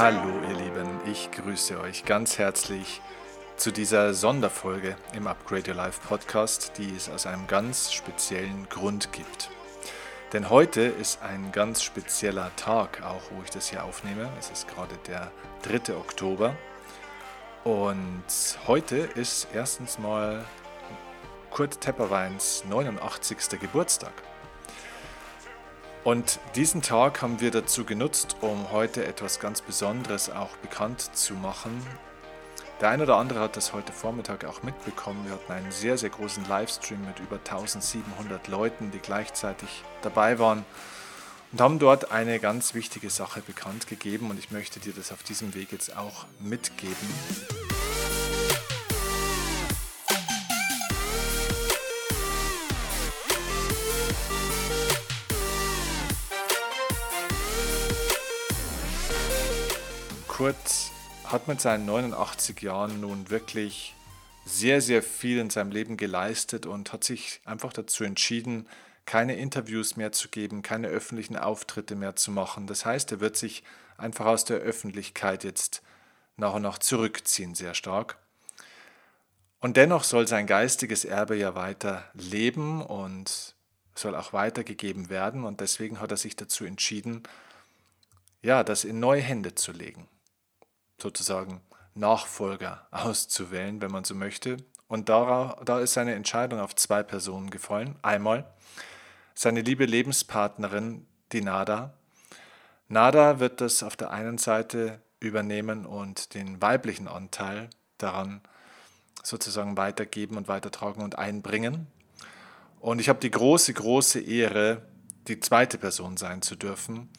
Hallo ihr Lieben, ich grüße euch ganz herzlich zu dieser Sonderfolge im Upgrade Your Life Podcast, die es aus einem ganz speziellen Grund gibt. Denn heute ist ein ganz spezieller Tag, auch wo ich das hier aufnehme. Es ist gerade der 3. Oktober. Und heute ist erstens mal Kurt Tepperweins 89. Geburtstag. Und diesen Tag haben wir dazu genutzt, um heute etwas ganz Besonderes auch bekannt zu machen. Der eine oder andere hat das heute Vormittag auch mitbekommen. Wir hatten einen sehr, sehr großen Livestream mit über 1700 Leuten, die gleichzeitig dabei waren und haben dort eine ganz wichtige Sache bekannt gegeben und ich möchte dir das auf diesem Weg jetzt auch mitgeben. Kurt hat mit seinen 89 Jahren nun wirklich sehr, sehr viel in seinem Leben geleistet und hat sich einfach dazu entschieden, keine Interviews mehr zu geben, keine öffentlichen Auftritte mehr zu machen. Das heißt, er wird sich einfach aus der Öffentlichkeit jetzt nach und nach zurückziehen, sehr stark. Und dennoch soll sein geistiges Erbe ja weiter leben und soll auch weitergegeben werden. Und deswegen hat er sich dazu entschieden, ja, das in neue Hände zu legen sozusagen Nachfolger auszuwählen, wenn man so möchte. Und da, da ist seine Entscheidung auf zwei Personen gefallen. Einmal seine liebe Lebenspartnerin, die Nada. Nada wird das auf der einen Seite übernehmen und den weiblichen Anteil daran sozusagen weitergeben und weitertragen und einbringen. Und ich habe die große, große Ehre, die zweite Person sein zu dürfen,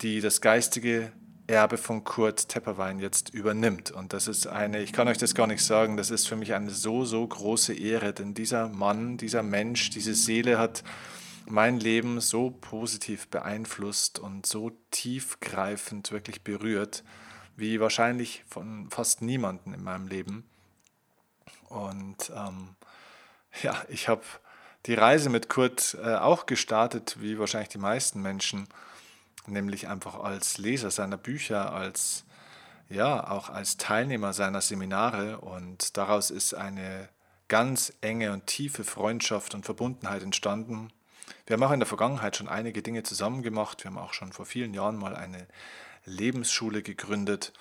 die das geistige Erbe von Kurt Tepperwein jetzt übernimmt. Und das ist eine, ich kann euch das gar nicht sagen, das ist für mich eine so, so große Ehre, denn dieser Mann, dieser Mensch, diese Seele hat mein Leben so positiv beeinflusst und so tiefgreifend wirklich berührt, wie wahrscheinlich von fast niemanden in meinem Leben. Und ähm, ja, ich habe die Reise mit Kurt äh, auch gestartet, wie wahrscheinlich die meisten Menschen nämlich einfach als Leser seiner Bücher, als ja, auch als Teilnehmer seiner Seminare und daraus ist eine ganz enge und tiefe Freundschaft und Verbundenheit entstanden. Wir haben auch in der Vergangenheit schon einige Dinge zusammen gemacht. Wir haben auch schon vor vielen Jahren mal eine Lebensschule gegründet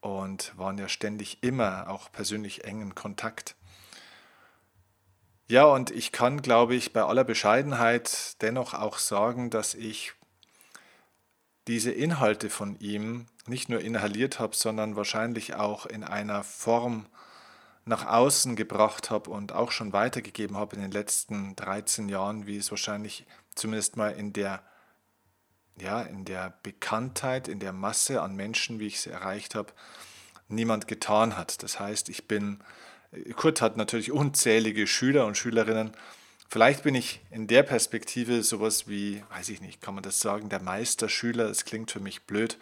und waren ja ständig immer auch persönlich eng in Kontakt. Ja, und ich kann, glaube ich, bei aller Bescheidenheit dennoch auch sagen, dass ich diese Inhalte von ihm nicht nur inhaliert habe, sondern wahrscheinlich auch in einer Form nach außen gebracht habe und auch schon weitergegeben habe in den letzten 13 Jahren, wie es wahrscheinlich zumindest mal in der, ja, in der Bekanntheit, in der Masse an Menschen, wie ich sie erreicht habe, niemand getan hat. Das heißt, ich bin, Kurt hat natürlich unzählige Schüler und Schülerinnen, Vielleicht bin ich in der Perspektive sowas wie, weiß ich nicht, kann man das sagen, der Meisterschüler. Es klingt für mich blöd,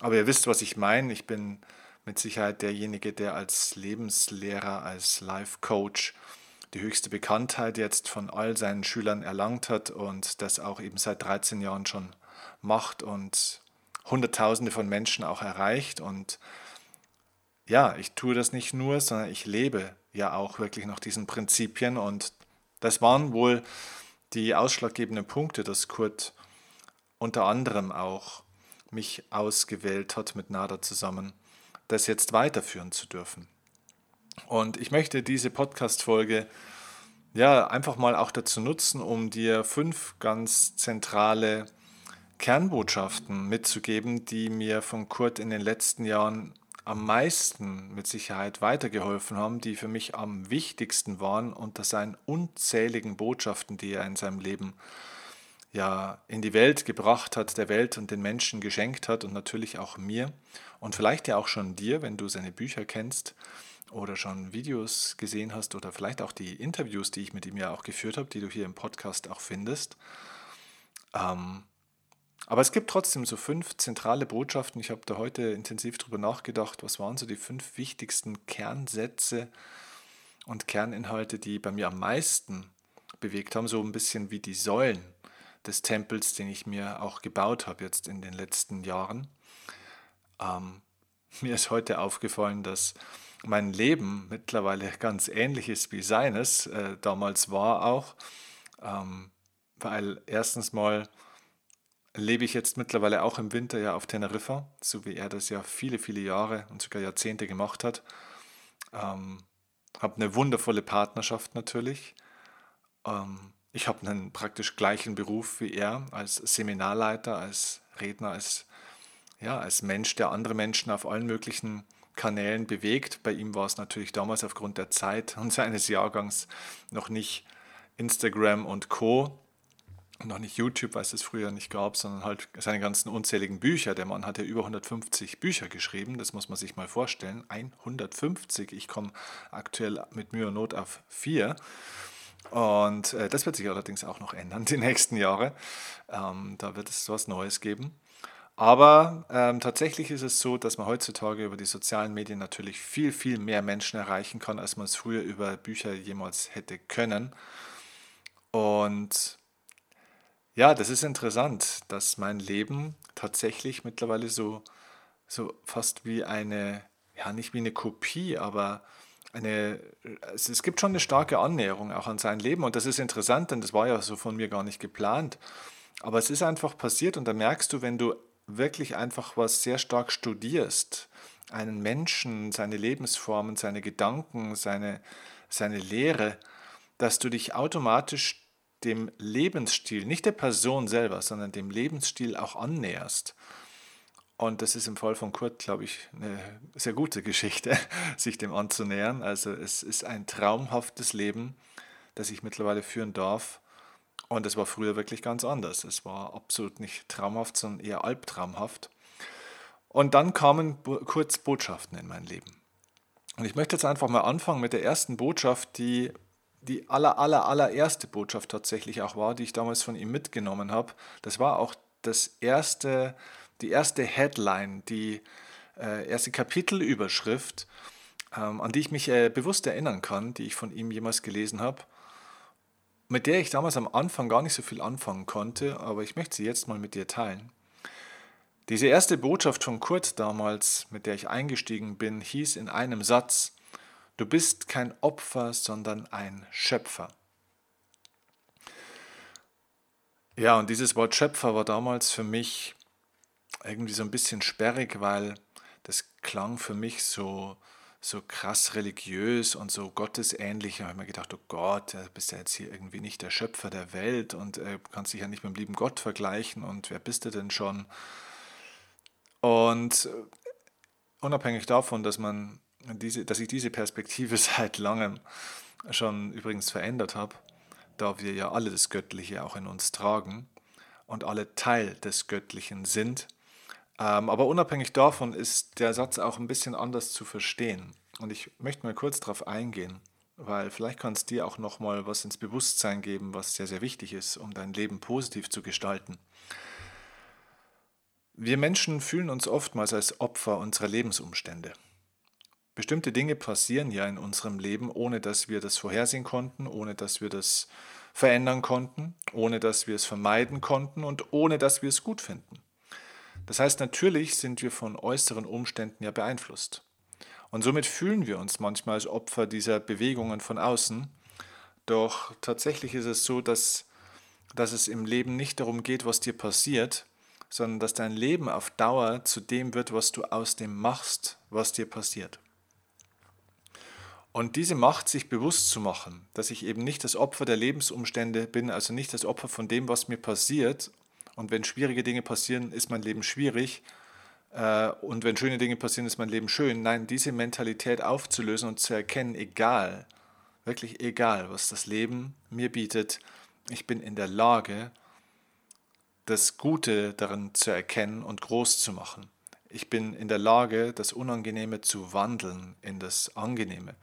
aber ihr wisst, was ich meine. Ich bin mit Sicherheit derjenige, der als Lebenslehrer, als Life Coach die höchste Bekanntheit jetzt von all seinen Schülern erlangt hat und das auch eben seit 13 Jahren schon macht und Hunderttausende von Menschen auch erreicht. Und ja, ich tue das nicht nur, sondern ich lebe ja auch wirklich nach diesen Prinzipien und das waren wohl die ausschlaggebenden Punkte, dass Kurt unter anderem auch mich ausgewählt hat mit Nada zusammen, das jetzt weiterführen zu dürfen. Und ich möchte diese Podcast-Folge ja einfach mal auch dazu nutzen, um dir fünf ganz zentrale Kernbotschaften mitzugeben, die mir von Kurt in den letzten Jahren am meisten mit Sicherheit weitergeholfen haben, die für mich am wichtigsten waren unter seinen unzähligen Botschaften, die er in seinem Leben ja in die Welt gebracht hat, der Welt und den Menschen geschenkt hat und natürlich auch mir und vielleicht ja auch schon dir, wenn du seine Bücher kennst oder schon Videos gesehen hast oder vielleicht auch die Interviews, die ich mit ihm ja auch geführt habe, die du hier im Podcast auch findest. Ähm, aber es gibt trotzdem so fünf zentrale Botschaften. Ich habe da heute intensiv drüber nachgedacht, was waren so die fünf wichtigsten Kernsätze und Kerninhalte, die bei mir am meisten bewegt haben, so ein bisschen wie die Säulen des Tempels, den ich mir auch gebaut habe jetzt in den letzten Jahren. Ähm, mir ist heute aufgefallen, dass mein Leben mittlerweile ganz ähnlich ist wie seines, äh, damals war auch, ähm, weil erstens mal lebe ich jetzt mittlerweile auch im Winter ja auf Teneriffa, so wie er das ja viele, viele Jahre und sogar Jahrzehnte gemacht hat. Ähm, habe eine wundervolle Partnerschaft natürlich. Ähm, ich habe einen praktisch gleichen Beruf wie er als Seminarleiter, als Redner, als, ja, als Mensch, der andere Menschen auf allen möglichen Kanälen bewegt. Bei ihm war es natürlich damals aufgrund der Zeit und seines Jahrgangs noch nicht Instagram und Co. noch nicht YouTube, weil es es früher nicht gab, sondern halt seine ganzen unzähligen Bücher. Der Mann hat ja über 150 Bücher geschrieben, das muss man sich mal vorstellen. 150, ich komme aktuell mit Mühe und Not auf vier. Und äh, das wird sich allerdings auch noch ändern die nächsten Jahre. Ähm, da wird es was Neues geben. Aber ähm, tatsächlich ist es so, dass man heutzutage über die sozialen Medien natürlich viel, viel mehr Menschen erreichen kann, als man es früher über Bücher jemals hätte können. Und ja, das ist interessant, dass mein Leben tatsächlich mittlerweile so, so fast wie eine, ja nicht wie eine Kopie, aber eine, es, es gibt schon eine starke Annäherung auch an sein Leben. Und das ist interessant, denn das war ja so von mir gar nicht geplant. Aber es ist einfach passiert und da merkst du, wenn du wirklich einfach was sehr stark studierst, einen Menschen, seine Lebensformen, seine Gedanken, seine, seine Lehre, dass du dich automatisch dem Lebensstil, nicht der Person selber, sondern dem Lebensstil auch annäherst. Und das ist im Fall von Kurt, glaube ich, eine sehr gute Geschichte, sich dem anzunähern. Also es ist ein traumhaftes Leben, das ich mittlerweile führen darf. Und es war früher wirklich ganz anders. Es war absolut nicht traumhaft, sondern eher albtraumhaft. Und dann kamen kurz Botschaften in mein Leben. Und ich möchte jetzt einfach mal anfangen mit der ersten Botschaft, die die aller, aller, allererste Botschaft tatsächlich auch war, die ich damals von ihm mitgenommen habe. Das war auch das erste, die erste Headline, die äh, erste Kapitelüberschrift, ähm, an die ich mich äh, bewusst erinnern kann, die ich von ihm jemals gelesen habe mit der ich damals am Anfang gar nicht so viel anfangen konnte, aber ich möchte sie jetzt mal mit dir teilen. Diese erste Botschaft von Kurt damals, mit der ich eingestiegen bin, hieß in einem Satz, Du bist kein Opfer, sondern ein Schöpfer. Ja, und dieses Wort Schöpfer war damals für mich irgendwie so ein bisschen sperrig, weil das klang für mich so, so krass religiös und so gottesähnlich. Da habe ich mir gedacht, oh Gott, du bist ja jetzt hier irgendwie nicht der Schöpfer der Welt und äh, kannst dich ja nicht mit dem lieben Gott vergleichen und wer bist du denn schon? Und äh, unabhängig davon, dass man diese, dass ich diese Perspektive seit langem schon übrigens verändert habe, da wir ja alle das Göttliche auch in uns tragen und alle Teil des Göttlichen sind, ähm, aber unabhängig davon ist der Satz auch ein bisschen anders zu verstehen. Und ich möchte mal kurz darauf eingehen, weil vielleicht kann es dir auch nochmal was ins Bewusstsein geben, was sehr, sehr wichtig ist, um dein Leben positiv zu gestalten. Wir Menschen fühlen uns oftmals als Opfer unserer Lebensumstände. Bestimmte Dinge passieren ja in unserem Leben, ohne dass wir das vorhersehen konnten, ohne dass wir das verändern konnten, ohne dass wir es vermeiden konnten und ohne dass wir es gut finden. Das heißt, natürlich sind wir von äußeren Umständen ja beeinflusst. Und somit fühlen wir uns manchmal als Opfer dieser Bewegungen von außen. Doch tatsächlich ist es so, dass, dass es im Leben nicht darum geht, was dir passiert, sondern dass dein Leben auf Dauer zu dem wird, was du aus dem machst, was dir passiert. Und diese Macht, sich bewusst zu machen, dass ich eben nicht das Opfer der Lebensumstände bin, also nicht das Opfer von dem, was mir passiert und wenn schwierige Dinge passieren, ist mein Leben schwierig. Äh, und wenn schöne Dinge passieren, ist mein Leben schön. Nein, diese Mentalität aufzulösen und zu erkennen, egal, wirklich egal, was das Leben mir bietet, ich bin in der Lage, das Gute darin zu erkennen und groß zu machen. Ich bin in der Lage, das Unangenehme zu wandeln in das Angenehme.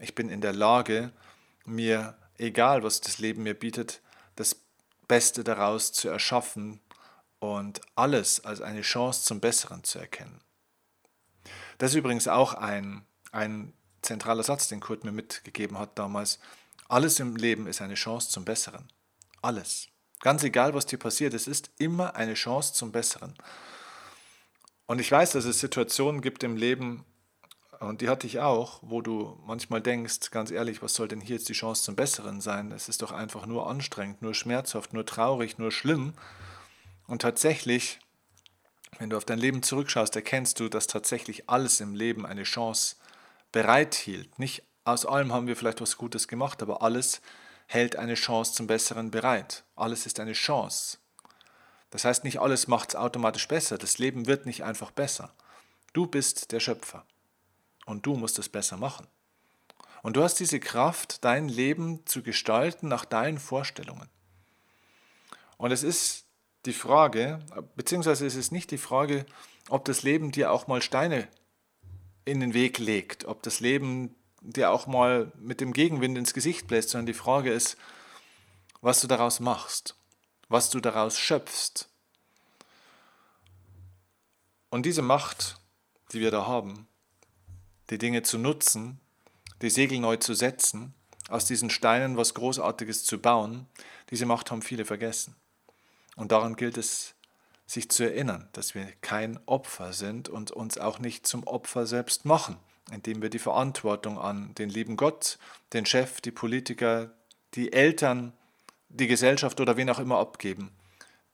Ich bin in der Lage, mir, egal was das Leben mir bietet, das Beste daraus zu erschaffen und alles als eine Chance zum Besseren zu erkennen. Das ist übrigens auch ein, ein zentraler Satz, den Kurt mir mitgegeben hat damals. Alles im Leben ist eine Chance zum Besseren. Alles. Ganz egal, was dir passiert, es ist immer eine Chance zum Besseren. Und ich weiß, dass es Situationen gibt im Leben, und die hatte ich auch, wo du manchmal denkst, ganz ehrlich, was soll denn hier jetzt die Chance zum Besseren sein? Es ist doch einfach nur anstrengend, nur schmerzhaft, nur traurig, nur schlimm. Und tatsächlich, wenn du auf dein Leben zurückschaust, erkennst du, dass tatsächlich alles im Leben eine Chance bereithielt. Nicht aus allem haben wir vielleicht was Gutes gemacht, aber alles hält eine Chance zum Besseren bereit. Alles ist eine Chance. Das heißt, nicht alles macht es automatisch besser. Das Leben wird nicht einfach besser. Du bist der Schöpfer und du musst es besser machen. Und du hast diese Kraft, dein Leben zu gestalten nach deinen Vorstellungen. Und es ist die Frage, beziehungsweise es ist nicht die Frage, ob das Leben dir auch mal Steine in den Weg legt, ob das Leben dir auch mal mit dem Gegenwind ins Gesicht bläst, sondern die Frage ist, was du daraus machst, was du daraus schöpfst. Und diese Macht, die wir da haben, die Dinge zu nutzen, die Segel neu zu setzen, aus diesen Steinen was Großartiges zu bauen, diese Macht haben viele vergessen. Und daran gilt es, sich zu erinnern, dass wir kein Opfer sind und uns auch nicht zum Opfer selbst machen, indem wir die Verantwortung an den lieben Gott, den Chef, die Politiker, die Eltern, die Gesellschaft oder wen auch immer abgeben,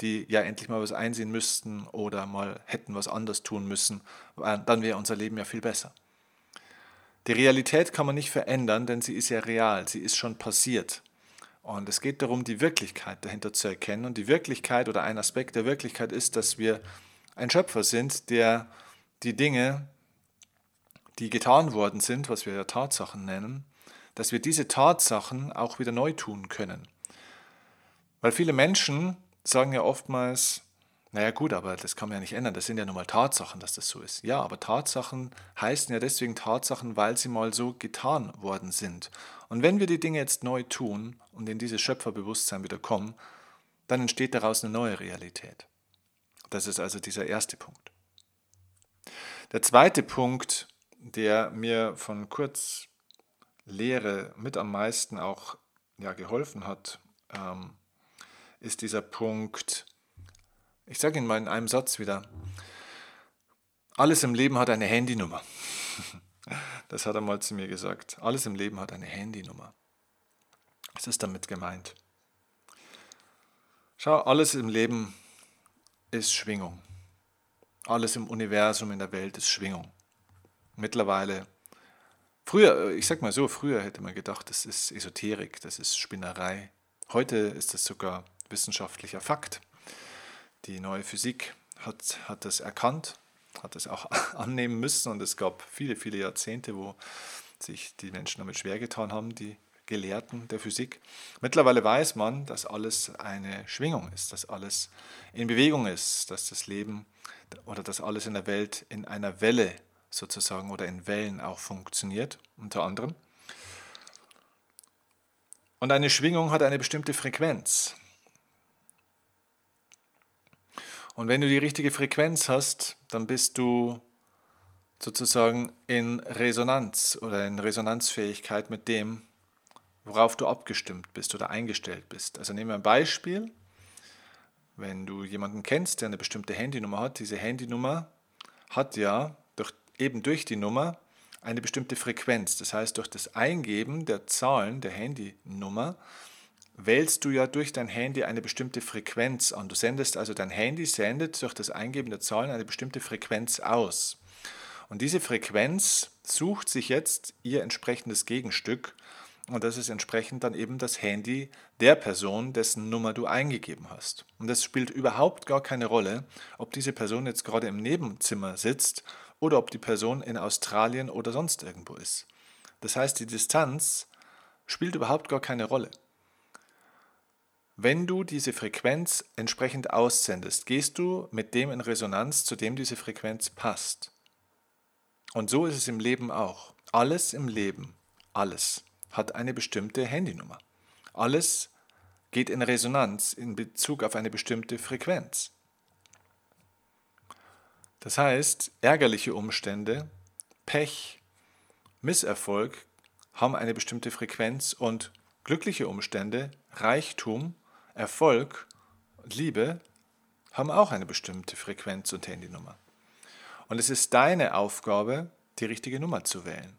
die ja endlich mal was einsehen müssten oder mal hätten was anders tun müssen, dann wäre unser Leben ja viel besser. Die Realität kann man nicht verändern, denn sie ist ja real, sie ist schon passiert. Und es geht darum, die Wirklichkeit dahinter zu erkennen. Und die Wirklichkeit oder ein Aspekt der Wirklichkeit ist, dass wir ein Schöpfer sind, der die Dinge, die getan worden sind, was wir ja Tatsachen nennen, dass wir diese Tatsachen auch wieder neu tun können. Weil viele Menschen sagen ja oftmals, naja gut, aber das kann man ja nicht ändern. Das sind ja nun mal Tatsachen, dass das so ist. Ja, aber Tatsachen heißen ja deswegen Tatsachen, weil sie mal so getan worden sind. Und wenn wir die Dinge jetzt neu tun und in dieses Schöpferbewusstsein wieder kommen, dann entsteht daraus eine neue Realität. Das ist also dieser erste Punkt. Der zweite Punkt, der mir von Kurz Lehre mit am meisten auch ja, geholfen hat, ähm, ist dieser Punkt, ich sage ihn mal in einem Satz wieder. Alles im Leben hat eine Handynummer. Das hat er mal zu mir gesagt. Alles im Leben hat eine Handynummer. Was ist damit gemeint? Schau, alles im Leben ist Schwingung. Alles im Universum, in der Welt ist Schwingung. Mittlerweile, früher, ich sag mal so, früher hätte man gedacht, das ist Esoterik, das ist Spinnerei. Heute ist das sogar wissenschaftlicher Fakt. Die neue Physik hat, hat das erkannt, hat es auch annehmen müssen und es gab viele, viele Jahrzehnte, wo sich die Menschen damit schwer getan haben, die Gelehrten der Physik. Mittlerweile weiß man, dass alles eine Schwingung ist, dass alles in Bewegung ist, dass das Leben oder dass alles in der Welt in einer Welle sozusagen oder in Wellen auch funktioniert, unter anderem. Und eine Schwingung hat eine bestimmte Frequenz. Und wenn du die richtige Frequenz hast, dann bist du sozusagen in Resonanz oder in Resonanzfähigkeit mit dem, worauf du abgestimmt bist oder eingestellt bist. Also nehmen wir ein Beispiel. Wenn du jemanden kennst, der eine bestimmte Handynummer hat, diese Handynummer hat ja durch, eben durch die Nummer eine bestimmte Frequenz. Das heißt, durch das Eingeben der Zahlen der Handynummer wählst du ja durch dein Handy eine bestimmte Frequenz an. Du sendest also dein Handy sendet durch das Eingeben der Zahlen eine bestimmte Frequenz aus. Und diese Frequenz sucht sich jetzt ihr entsprechendes Gegenstück und das ist entsprechend dann eben das Handy der Person, dessen Nummer du eingegeben hast. Und es spielt überhaupt gar keine Rolle, ob diese Person jetzt gerade im Nebenzimmer sitzt oder ob die Person in Australien oder sonst irgendwo ist. Das heißt, die Distanz spielt überhaupt gar keine Rolle. Wenn du diese Frequenz entsprechend aussendest, gehst du mit dem in Resonanz, zu dem diese Frequenz passt. Und so ist es im Leben auch. Alles im Leben, alles hat eine bestimmte Handynummer. Alles geht in Resonanz in Bezug auf eine bestimmte Frequenz. Das heißt, ärgerliche Umstände, Pech, Misserfolg haben eine bestimmte Frequenz und glückliche Umstände, Reichtum, Erfolg und Liebe haben auch eine bestimmte Frequenz und Handynummer. Und es ist deine Aufgabe, die richtige Nummer zu wählen.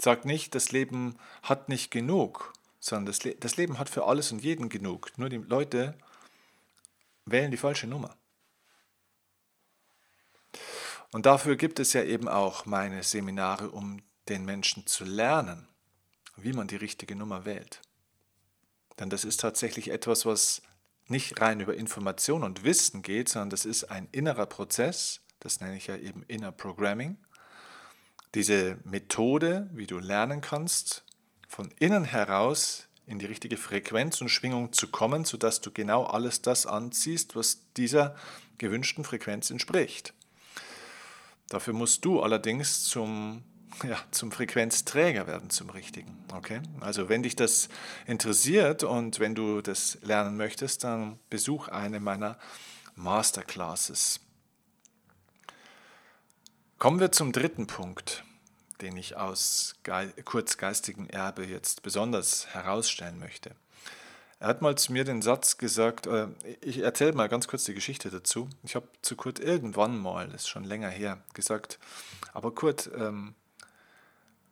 Sag nicht, das Leben hat nicht genug, sondern das, Le das Leben hat für alles und jeden genug. Nur die Leute wählen die falsche Nummer. Und dafür gibt es ja eben auch meine Seminare, um den Menschen zu lernen, wie man die richtige Nummer wählt. Denn das ist tatsächlich etwas, was nicht rein über Information und Wissen geht, sondern das ist ein innerer Prozess, das nenne ich ja eben Inner Programming. Diese Methode, wie du lernen kannst, von innen heraus in die richtige Frequenz und Schwingung zu kommen, sodass du genau alles das anziehst, was dieser gewünschten Frequenz entspricht. Dafür musst du allerdings zum ja, zum Frequenzträger werden, zum richtigen. Okay? Also wenn dich das interessiert und wenn du das lernen möchtest, dann besuch eine meiner Masterclasses. Kommen wir zum dritten Punkt, den ich aus kurzgeistigem Erbe jetzt besonders herausstellen möchte. Er hat mal zu mir den Satz gesagt, äh, ich erzähle mal ganz kurz die Geschichte dazu. Ich habe zu Kurt irgendwann mal, das ist schon länger her, gesagt, aber Kurt, ähm,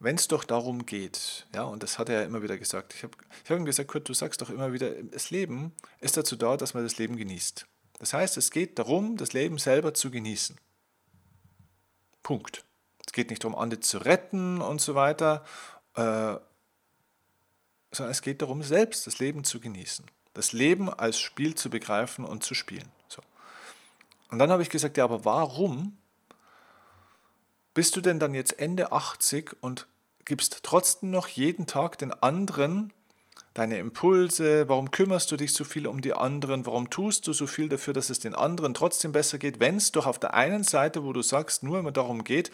wenn es doch darum geht, ja, und das hat er ja immer wieder gesagt, ich habe ich hab ihm gesagt, Kurt, du sagst doch immer wieder, das Leben ist dazu da, dass man das Leben genießt. Das heißt, es geht darum, das Leben selber zu genießen. Punkt. Es geht nicht darum, andere zu retten und so weiter, äh, sondern es geht darum, selbst das Leben zu genießen. Das Leben als Spiel zu begreifen und zu spielen. So. Und dann habe ich gesagt, ja, aber warum bist du denn dann jetzt Ende 80 und gibst trotzdem noch jeden Tag den anderen deine Impulse? Warum kümmerst du dich so viel um die anderen? Warum tust du so viel dafür, dass es den anderen trotzdem besser geht, wenn es doch auf der einen Seite, wo du sagst, nur immer darum geht,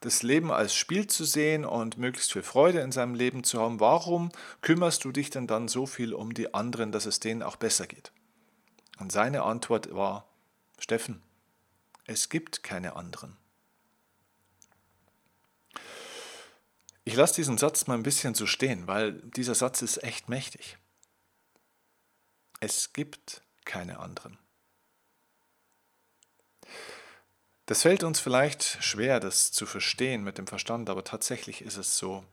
das Leben als Spiel zu sehen und möglichst viel Freude in seinem Leben zu haben, warum kümmerst du dich denn dann so viel um die anderen, dass es denen auch besser geht? Und seine Antwort war, Steffen, es gibt keine anderen. Ich lasse diesen Satz mal ein bisschen so stehen, weil dieser Satz ist echt mächtig. Es gibt keine anderen. Das fällt uns vielleicht schwer, das zu verstehen mit dem Verstand, aber tatsächlich ist es so,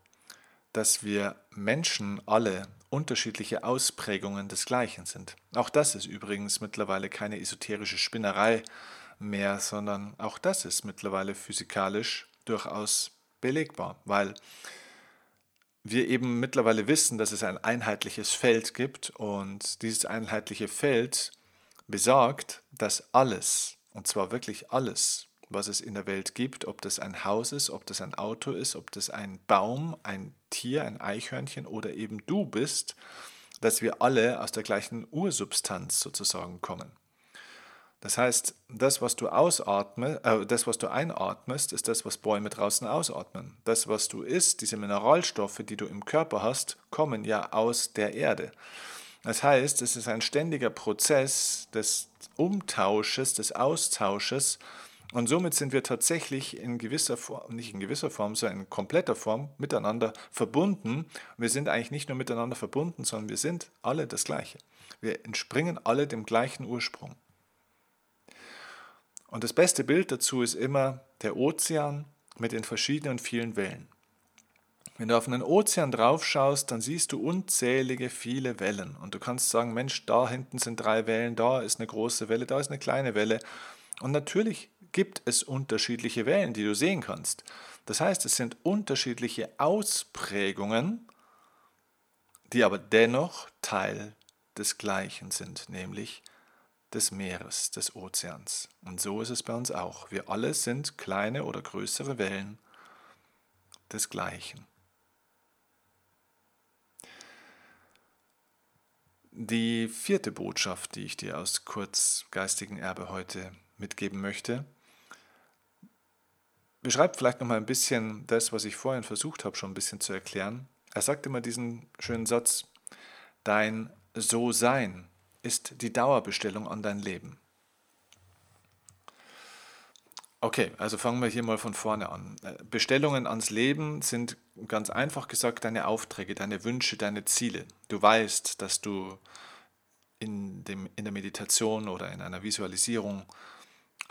dass wir Menschen alle unterschiedliche Ausprägungen des Gleichen sind. Auch das ist übrigens mittlerweile keine esoterische Spinnerei mehr, sondern auch das ist mittlerweile physikalisch durchaus belegbar, weil wir eben mittlerweile wissen, dass es ein einheitliches Feld gibt und dieses einheitliche Feld besagt, dass alles, und zwar wirklich alles, was es in der Welt gibt, ob das ein Haus ist, ob das ein Auto ist, ob das ein Baum, ein Tier, ein Eichhörnchen oder eben du bist, dass wir alle aus der gleichen Ursubstanz sozusagen kommen. Das heißt, das, was du ausatmest, äh, das, was du einatmest, ist das, was Bäume draußen ausatmen. Das, was du isst, diese Mineralstoffe, die du im Körper hast, kommen ja aus der Erde. Das heißt, es ist ein ständiger Prozess des Umtausches, des Austausches. Und somit sind wir tatsächlich in gewisser Form, nicht in gewisser Form, sondern in kompletter Form miteinander verbunden. Wir sind eigentlich nicht nur miteinander verbunden, sondern wir sind alle das Gleiche. Wir entspringen alle dem gleichen Ursprung. Und das beste Bild dazu ist immer der Ozean mit den verschiedenen vielen Wellen. Wenn du auf einen Ozean drauf schaust, dann siehst du unzählige viele Wellen. Und du kannst sagen, Mensch, da hinten sind drei Wellen, da ist eine große Welle, da ist eine kleine Welle. Und natürlich gibt es unterschiedliche Wellen, die du sehen kannst. Das heißt, es sind unterschiedliche Ausprägungen, die aber dennoch Teil des Gleichen sind, nämlich des Meeres, des Ozeans. Und so ist es bei uns auch. Wir alle sind kleine oder größere Wellen des Gleichen. Die vierte Botschaft, die ich dir aus kurzgeistigen Erbe heute mitgeben möchte, beschreibt vielleicht noch mal ein bisschen das, was ich vorhin versucht habe, schon ein bisschen zu erklären. Er sagt immer diesen schönen Satz: Dein So-Sein ist die Dauerbestellung an dein Leben. Okay, also fangen wir hier mal von vorne an. Äh, Bestellungen ans Leben sind ganz einfach gesagt deine Aufträge, deine Wünsche, deine Ziele. Du weißt, dass du in, dem, in der Meditation oder in einer Visualisierung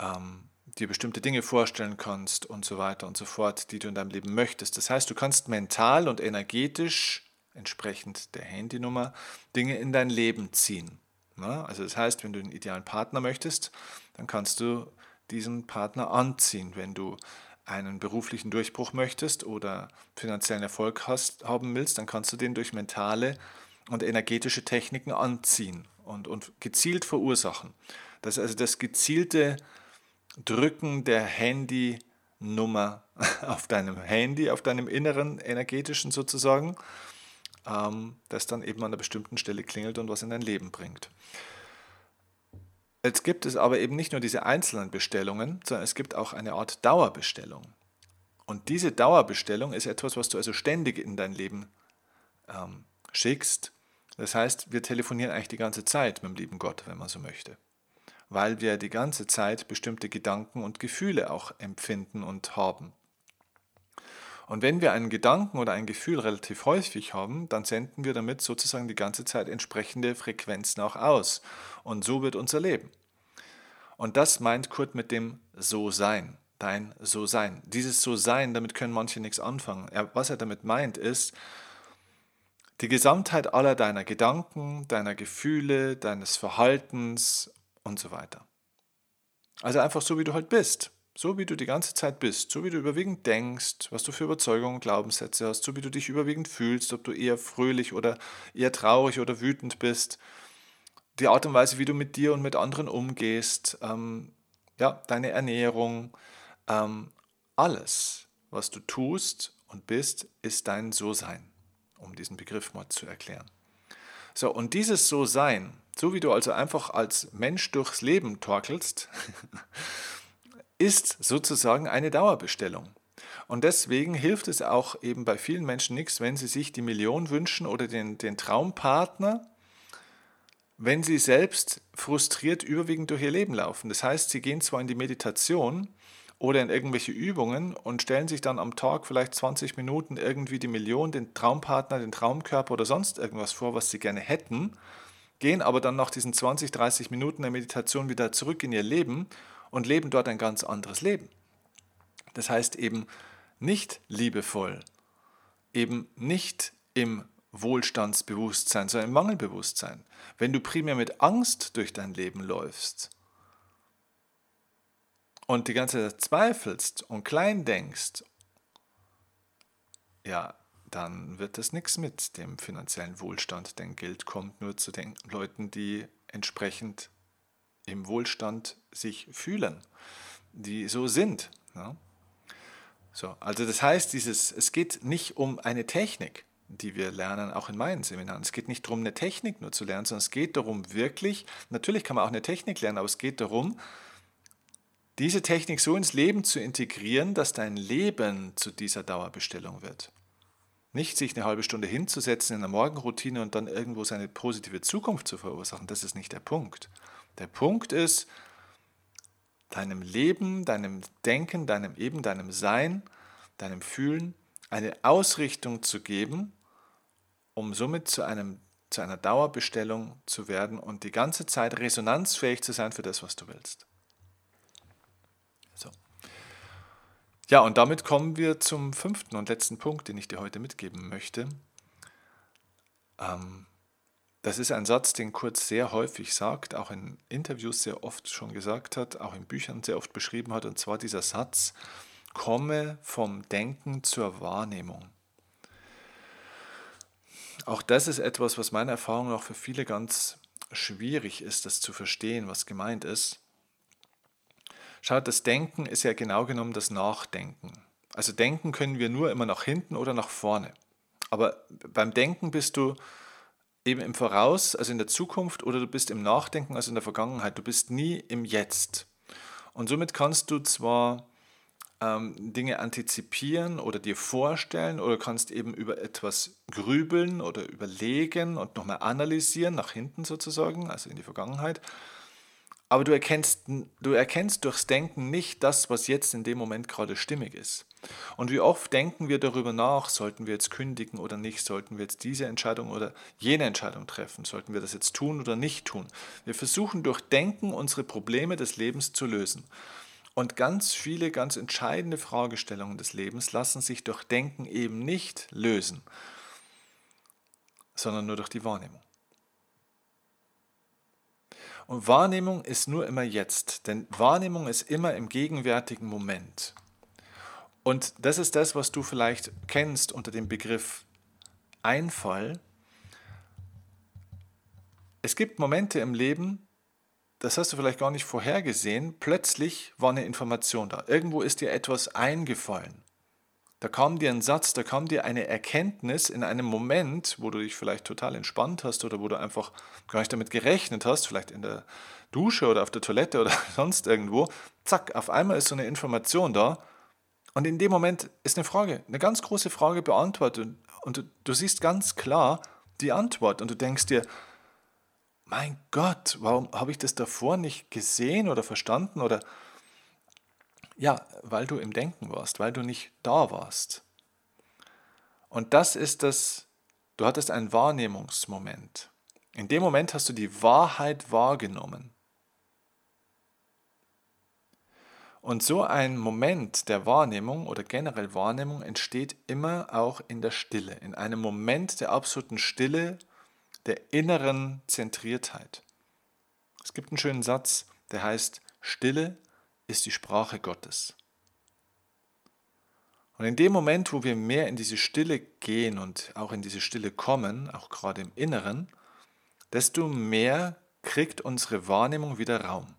ähm, dir bestimmte Dinge vorstellen kannst und so weiter und so fort, die du in deinem Leben möchtest. Das heißt, du kannst mental und energetisch, entsprechend der Handynummer, Dinge in dein Leben ziehen. Also das heißt, wenn du einen idealen Partner möchtest, dann kannst du diesen Partner anziehen. Wenn du einen beruflichen Durchbruch möchtest oder finanziellen Erfolg hast, haben willst, dann kannst du den durch mentale und energetische Techniken anziehen und, und gezielt verursachen. Das ist also das gezielte Drücken der Handynummer auf deinem Handy, auf deinem inneren energetischen sozusagen, ähm, das dann eben an einer bestimmten Stelle klingelt und was in dein Leben bringt. Jetzt gibt es aber eben nicht nur diese einzelnen Bestellungen, sondern es gibt auch eine Art Dauerbestellung. Und diese Dauerbestellung ist etwas, was du also ständig in dein Leben ähm, schickst. Das heißt, wir telefonieren eigentlich die ganze Zeit mit dem lieben Gott, wenn man so möchte. Weil wir die ganze Zeit bestimmte Gedanken und Gefühle auch empfinden und haben. Und wenn wir einen Gedanken oder ein Gefühl relativ häufig haben, dann senden wir damit sozusagen die ganze Zeit entsprechende Frequenzen auch aus. Und so wird unser Leben. Und das meint Kurt mit dem So-Sein, dein So-Sein. Dieses So-Sein, damit können manche nichts anfangen. Er, was er damit meint, ist, die Gesamtheit aller deiner Gedanken, deiner Gefühle, deines Verhaltens und so weiter. Also einfach so, wie du halt bist. So wie du die ganze Zeit bist, so wie du überwiegend denkst, was du für Überzeugungen und Glaubenssätze hast, so wie du dich überwiegend fühlst, ob du eher fröhlich oder eher traurig oder wütend bist, die Art und Weise, wie du mit dir und mit anderen umgehst, ähm, ja, deine Ernährung, ähm, alles, was du tust und bist, ist dein So-Sein, um diesen Begriff mal zu erklären. So, und dieses So-Sein, so wie du also einfach als Mensch durchs Leben torkelst, ist sozusagen eine Dauerbestellung. Und deswegen hilft es auch eben bei vielen Menschen nichts, wenn sie sich die Million wünschen oder den, den Traumpartner, wenn sie selbst frustriert überwiegend durch ihr Leben laufen. Das heißt, sie gehen zwar in die Meditation oder in irgendwelche Übungen und stellen sich dann am Tag vielleicht 20 Minuten irgendwie die Million, den Traumpartner, den Traumkörper oder sonst irgendwas vor, was sie gerne hätten, gehen aber dann nach diesen 20, 30 Minuten der Meditation wieder zurück in ihr Leben und leben dort ein ganz anderes Leben. Das heißt eben nicht liebevoll, eben nicht im Wohlstandsbewusstsein, sondern im Mangelbewusstsein. Wenn du primär mit Angst durch dein Leben läufst und die ganze Zeit zweifelst und klein denkst, ja, dann wird das nichts mit dem finanziellen Wohlstand, denn Geld kommt nur zu den Leuten, die entsprechend im Wohlstand sich fühlen, die so sind. Ja? So, also das heißt, dieses, es geht nicht um eine Technik, die wir lernen, auch in meinen Seminaren. Es geht nicht darum, eine Technik nur zu lernen, sondern es geht darum, wirklich, natürlich kann man auch eine Technik lernen, aber es geht darum, diese Technik so ins Leben zu integrieren, dass dein Leben zu dieser Dauerbestellung wird. Nicht sich eine halbe Stunde hinzusetzen in der Morgenroutine und dann irgendwo seine positive Zukunft zu verursachen, das ist nicht der Punkt. Der Punkt ist, deinem Leben, deinem Denken, deinem Eben, deinem Sein, deinem Fühlen eine Ausrichtung zu geben, um somit zu, einem, zu einer Dauerbestellung zu werden und die ganze Zeit resonanzfähig zu sein für das, was du willst. So. Ja, und damit kommen wir zum fünften und letzten Punkt, den ich dir heute mitgeben möchte. Ähm, das ist ein Satz, den Kurz sehr häufig sagt, auch in Interviews sehr oft schon gesagt hat, auch in Büchern sehr oft beschrieben hat, und zwar dieser Satz, komme vom Denken zur Wahrnehmung. Auch das ist etwas, was meiner Erfahrung nach für viele ganz schwierig ist, das zu verstehen, was gemeint ist. Schaut, das Denken ist ja genau genommen das Nachdenken. Also denken können wir nur immer nach hinten oder nach vorne. Aber beim Denken bist du eben im Voraus, also in der Zukunft, oder du bist im Nachdenken, also in der Vergangenheit. Du bist nie im Jetzt. Und somit kannst du zwar ähm, Dinge antizipieren oder dir vorstellen oder kannst eben über etwas grübeln oder überlegen und nochmal analysieren, nach hinten sozusagen, also in die Vergangenheit. Aber du erkennst, du erkennst durchs Denken nicht das, was jetzt in dem Moment gerade stimmig ist. Und wie oft denken wir darüber nach, sollten wir jetzt kündigen oder nicht, sollten wir jetzt diese Entscheidung oder jene Entscheidung treffen, sollten wir das jetzt tun oder nicht tun. Wir versuchen durch Denken unsere Probleme des Lebens zu lösen. Und ganz viele, ganz entscheidende Fragestellungen des Lebens lassen sich durch Denken eben nicht lösen, sondern nur durch die Wahrnehmung. Und Wahrnehmung ist nur immer jetzt, denn Wahrnehmung ist immer im gegenwärtigen Moment. Und das ist das, was du vielleicht kennst unter dem Begriff Einfall. Es gibt Momente im Leben, das hast du vielleicht gar nicht vorhergesehen, plötzlich war eine Information da. Irgendwo ist dir etwas eingefallen. Da kam dir ein Satz, da kam dir eine Erkenntnis in einem Moment, wo du dich vielleicht total entspannt hast oder wo du einfach gar nicht damit gerechnet hast, vielleicht in der Dusche oder auf der Toilette oder sonst irgendwo. Zack, auf einmal ist so eine Information da. Und in dem Moment ist eine Frage, eine ganz große Frage beantwortet. Und du, siehst ganz klar die Antwort. Und du denkst dir, mein Gott, warum habe ich das davor nicht gesehen oder verstanden? Oder ja, weil du im Denken warst, weil du nicht da warst. Und das ist das, du hattest einen Wahrnehmungsmoment. In dem Moment hast du die Wahrheit wahrgenommen. Und so ein Moment der Wahrnehmung oder generell Wahrnehmung entsteht immer auch in der Stille, in einem Moment der absoluten Stille, der inneren Zentriertheit. Es gibt einen schönen Satz, der heißt, Stille ist die Sprache Gottes. Und in dem Moment, wo wir mehr in diese Stille gehen und auch in diese Stille kommen, auch gerade im Inneren, desto mehr kriegt unsere Wahrnehmung wieder Raum.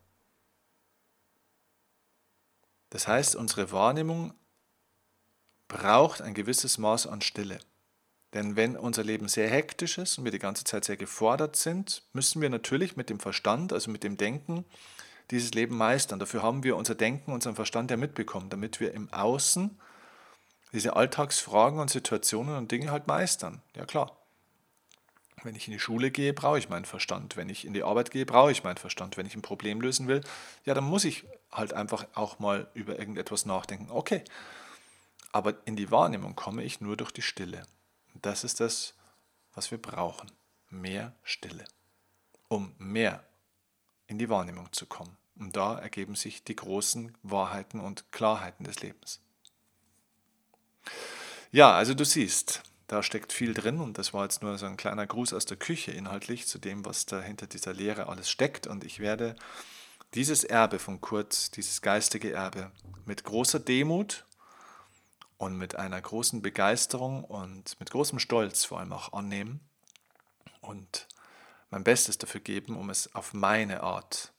Das heißt, unsere Wahrnehmung braucht ein gewisses Maß an Stille. Denn wenn unser Leben sehr hektisch ist und wir die ganze Zeit sehr gefordert sind, müssen wir natürlich mit dem Verstand, also mit dem Denken, dieses Leben meistern. Dafür haben wir unser Denken, unseren Verstand ja mitbekommen, damit wir im Außen diese Alltagsfragen und Situationen und Dinge halt meistern. Ja klar. Wenn ich in die Schule gehe, brauche ich meinen Verstand. Wenn ich in die Arbeit gehe, brauche ich meinen Verstand. Wenn ich ein Problem lösen will, ja, dann muss ich halt einfach auch mal über irgendetwas nachdenken. Okay. Aber in die Wahrnehmung komme ich nur durch die Stille. Das ist das, was wir brauchen. Mehr Stille. Um mehr in die Wahrnehmung zu kommen. Und da ergeben sich die großen Wahrheiten und Klarheiten des Lebens. Ja, also du siehst, da steckt viel drin und das war jetzt nur so ein kleiner Gruß aus der Küche inhaltlich zu dem, was da hinter dieser Lehre alles steckt. Und ich werde dieses Erbe von Kurt, dieses geistige Erbe, mit großer Demut und mit einer großen Begeisterung und mit großem Stolz vor allem auch annehmen und mein Bestes dafür geben, um es auf meine Art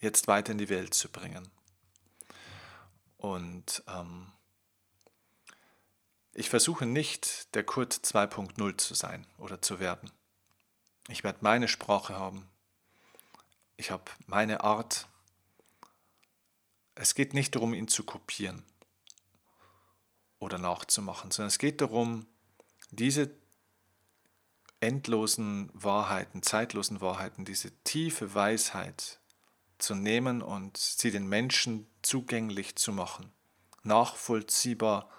jetzt weiter in die Welt zu bringen. Und ähm, ich versuche nicht, der Kurt 2.0 zu sein oder zu werden. Ich werde meine Sprache haben. Ich habe meine Art. Es geht nicht darum, ihn zu kopieren oder nachzumachen, sondern es geht darum, diese endlosen Wahrheiten, zeitlosen Wahrheiten, diese tiefe Weisheit zu nehmen und sie den Menschen zugänglich zu machen, nachvollziehbar,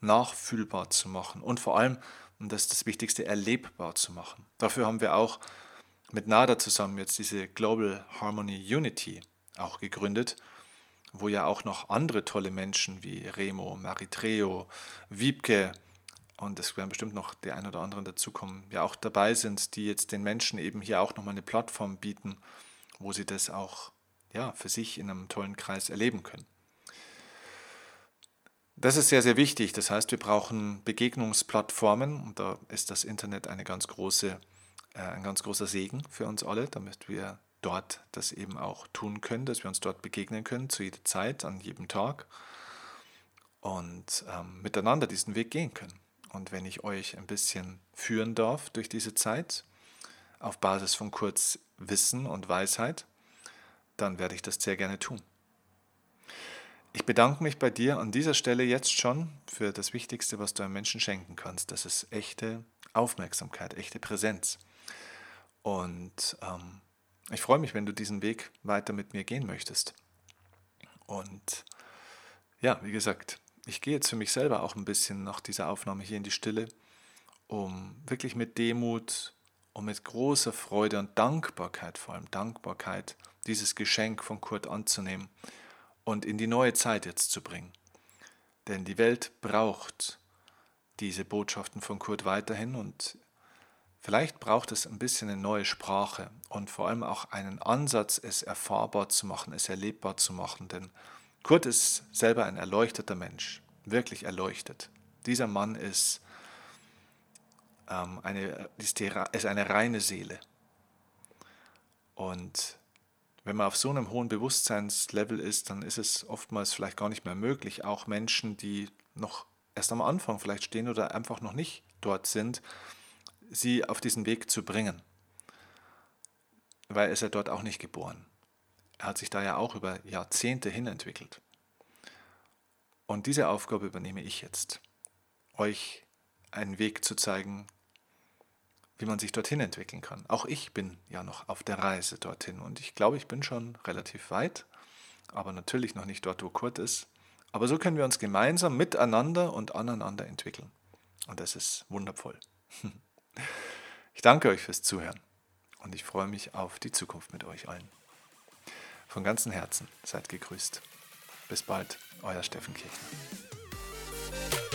nachfühlbar zu machen und vor allem, und das ist das Wichtigste, erlebbar zu machen. Dafür haben wir auch mit NADA zusammen jetzt diese Global Harmony Unity auch gegründet, wo ja auch noch andere tolle Menschen wie Remo, Maritreo, Wiebke, und es werden bestimmt noch die ein oder anderen dazukommen, ja auch dabei sind, die jetzt den Menschen eben hier auch nochmal eine Plattform bieten, wo sie das auch ja, für sich in einem tollen Kreis erleben können. Das ist sehr, sehr wichtig. Das heißt, wir brauchen Begegnungsplattformen und da ist das Internet eine ganz große, äh, ein ganz großer Segen für uns alle, damit wir dort das eben auch tun können, dass wir uns dort begegnen können, zu jeder Zeit, an jedem Tag und ähm, miteinander diesen Weg gehen können. Und wenn ich euch ein bisschen führen darf durch diese Zeit, auf Basis von kurz Wissen und Weisheit, dann werde ich das sehr gerne tun. Ich bedanke mich bei dir an dieser Stelle jetzt schon für das Wichtigste, was du einem Menschen schenken kannst. Das ist echte Aufmerksamkeit, echte Präsenz. Und ähm, ich freue mich, wenn du diesen Weg weiter mit mir gehen möchtest. Und ja, wie gesagt, ich gehe jetzt für mich selber auch ein bisschen nach dieser Aufnahme hier in die Stille, um wirklich mit Demut und mit großer Freude und Dankbarkeit, vor allem Dankbarkeit, dieses Geschenk von Kurt anzunehmen und in die neue Zeit jetzt zu bringen. Denn die Welt braucht diese Botschaften von Kurt weiterhin und vielleicht braucht es ein bisschen eine neue Sprache und vor allem auch einen Ansatz, es erfahrbar zu machen, es erlebbar zu machen. Denn Kurt ist selber ein erleuchteter Mensch, wirklich erleuchtet. Dieser Mann ist, ähm, eine, ist, die, ist eine reine Seele. Und wenn man auf so einem hohen Bewusstseinslevel ist, dann ist es oftmals vielleicht gar nicht mehr möglich, auch Menschen, die noch erst am Anfang vielleicht stehen oder einfach noch nicht dort sind, sie auf diesen Weg zu bringen. Weil er ist ja dort auch nicht geboren. Er hat sich da ja auch über Jahrzehnte hin entwickelt. Und diese Aufgabe übernehme ich jetzt, euch einen Weg zu zeigen, wie man sich dorthin entwickeln kann. Auch ich bin ja noch auf der Reise dorthin und ich glaube, ich bin schon relativ weit, aber natürlich noch nicht dort, wo Kurt ist. Aber so können wir uns gemeinsam miteinander und aneinander entwickeln. Und das ist wundervoll. Ich danke euch fürs Zuhören und ich freue mich auf die Zukunft mit euch allen. Von ganzem Herzen seid gegrüßt. Bis bald, euer Steffen Kirchner.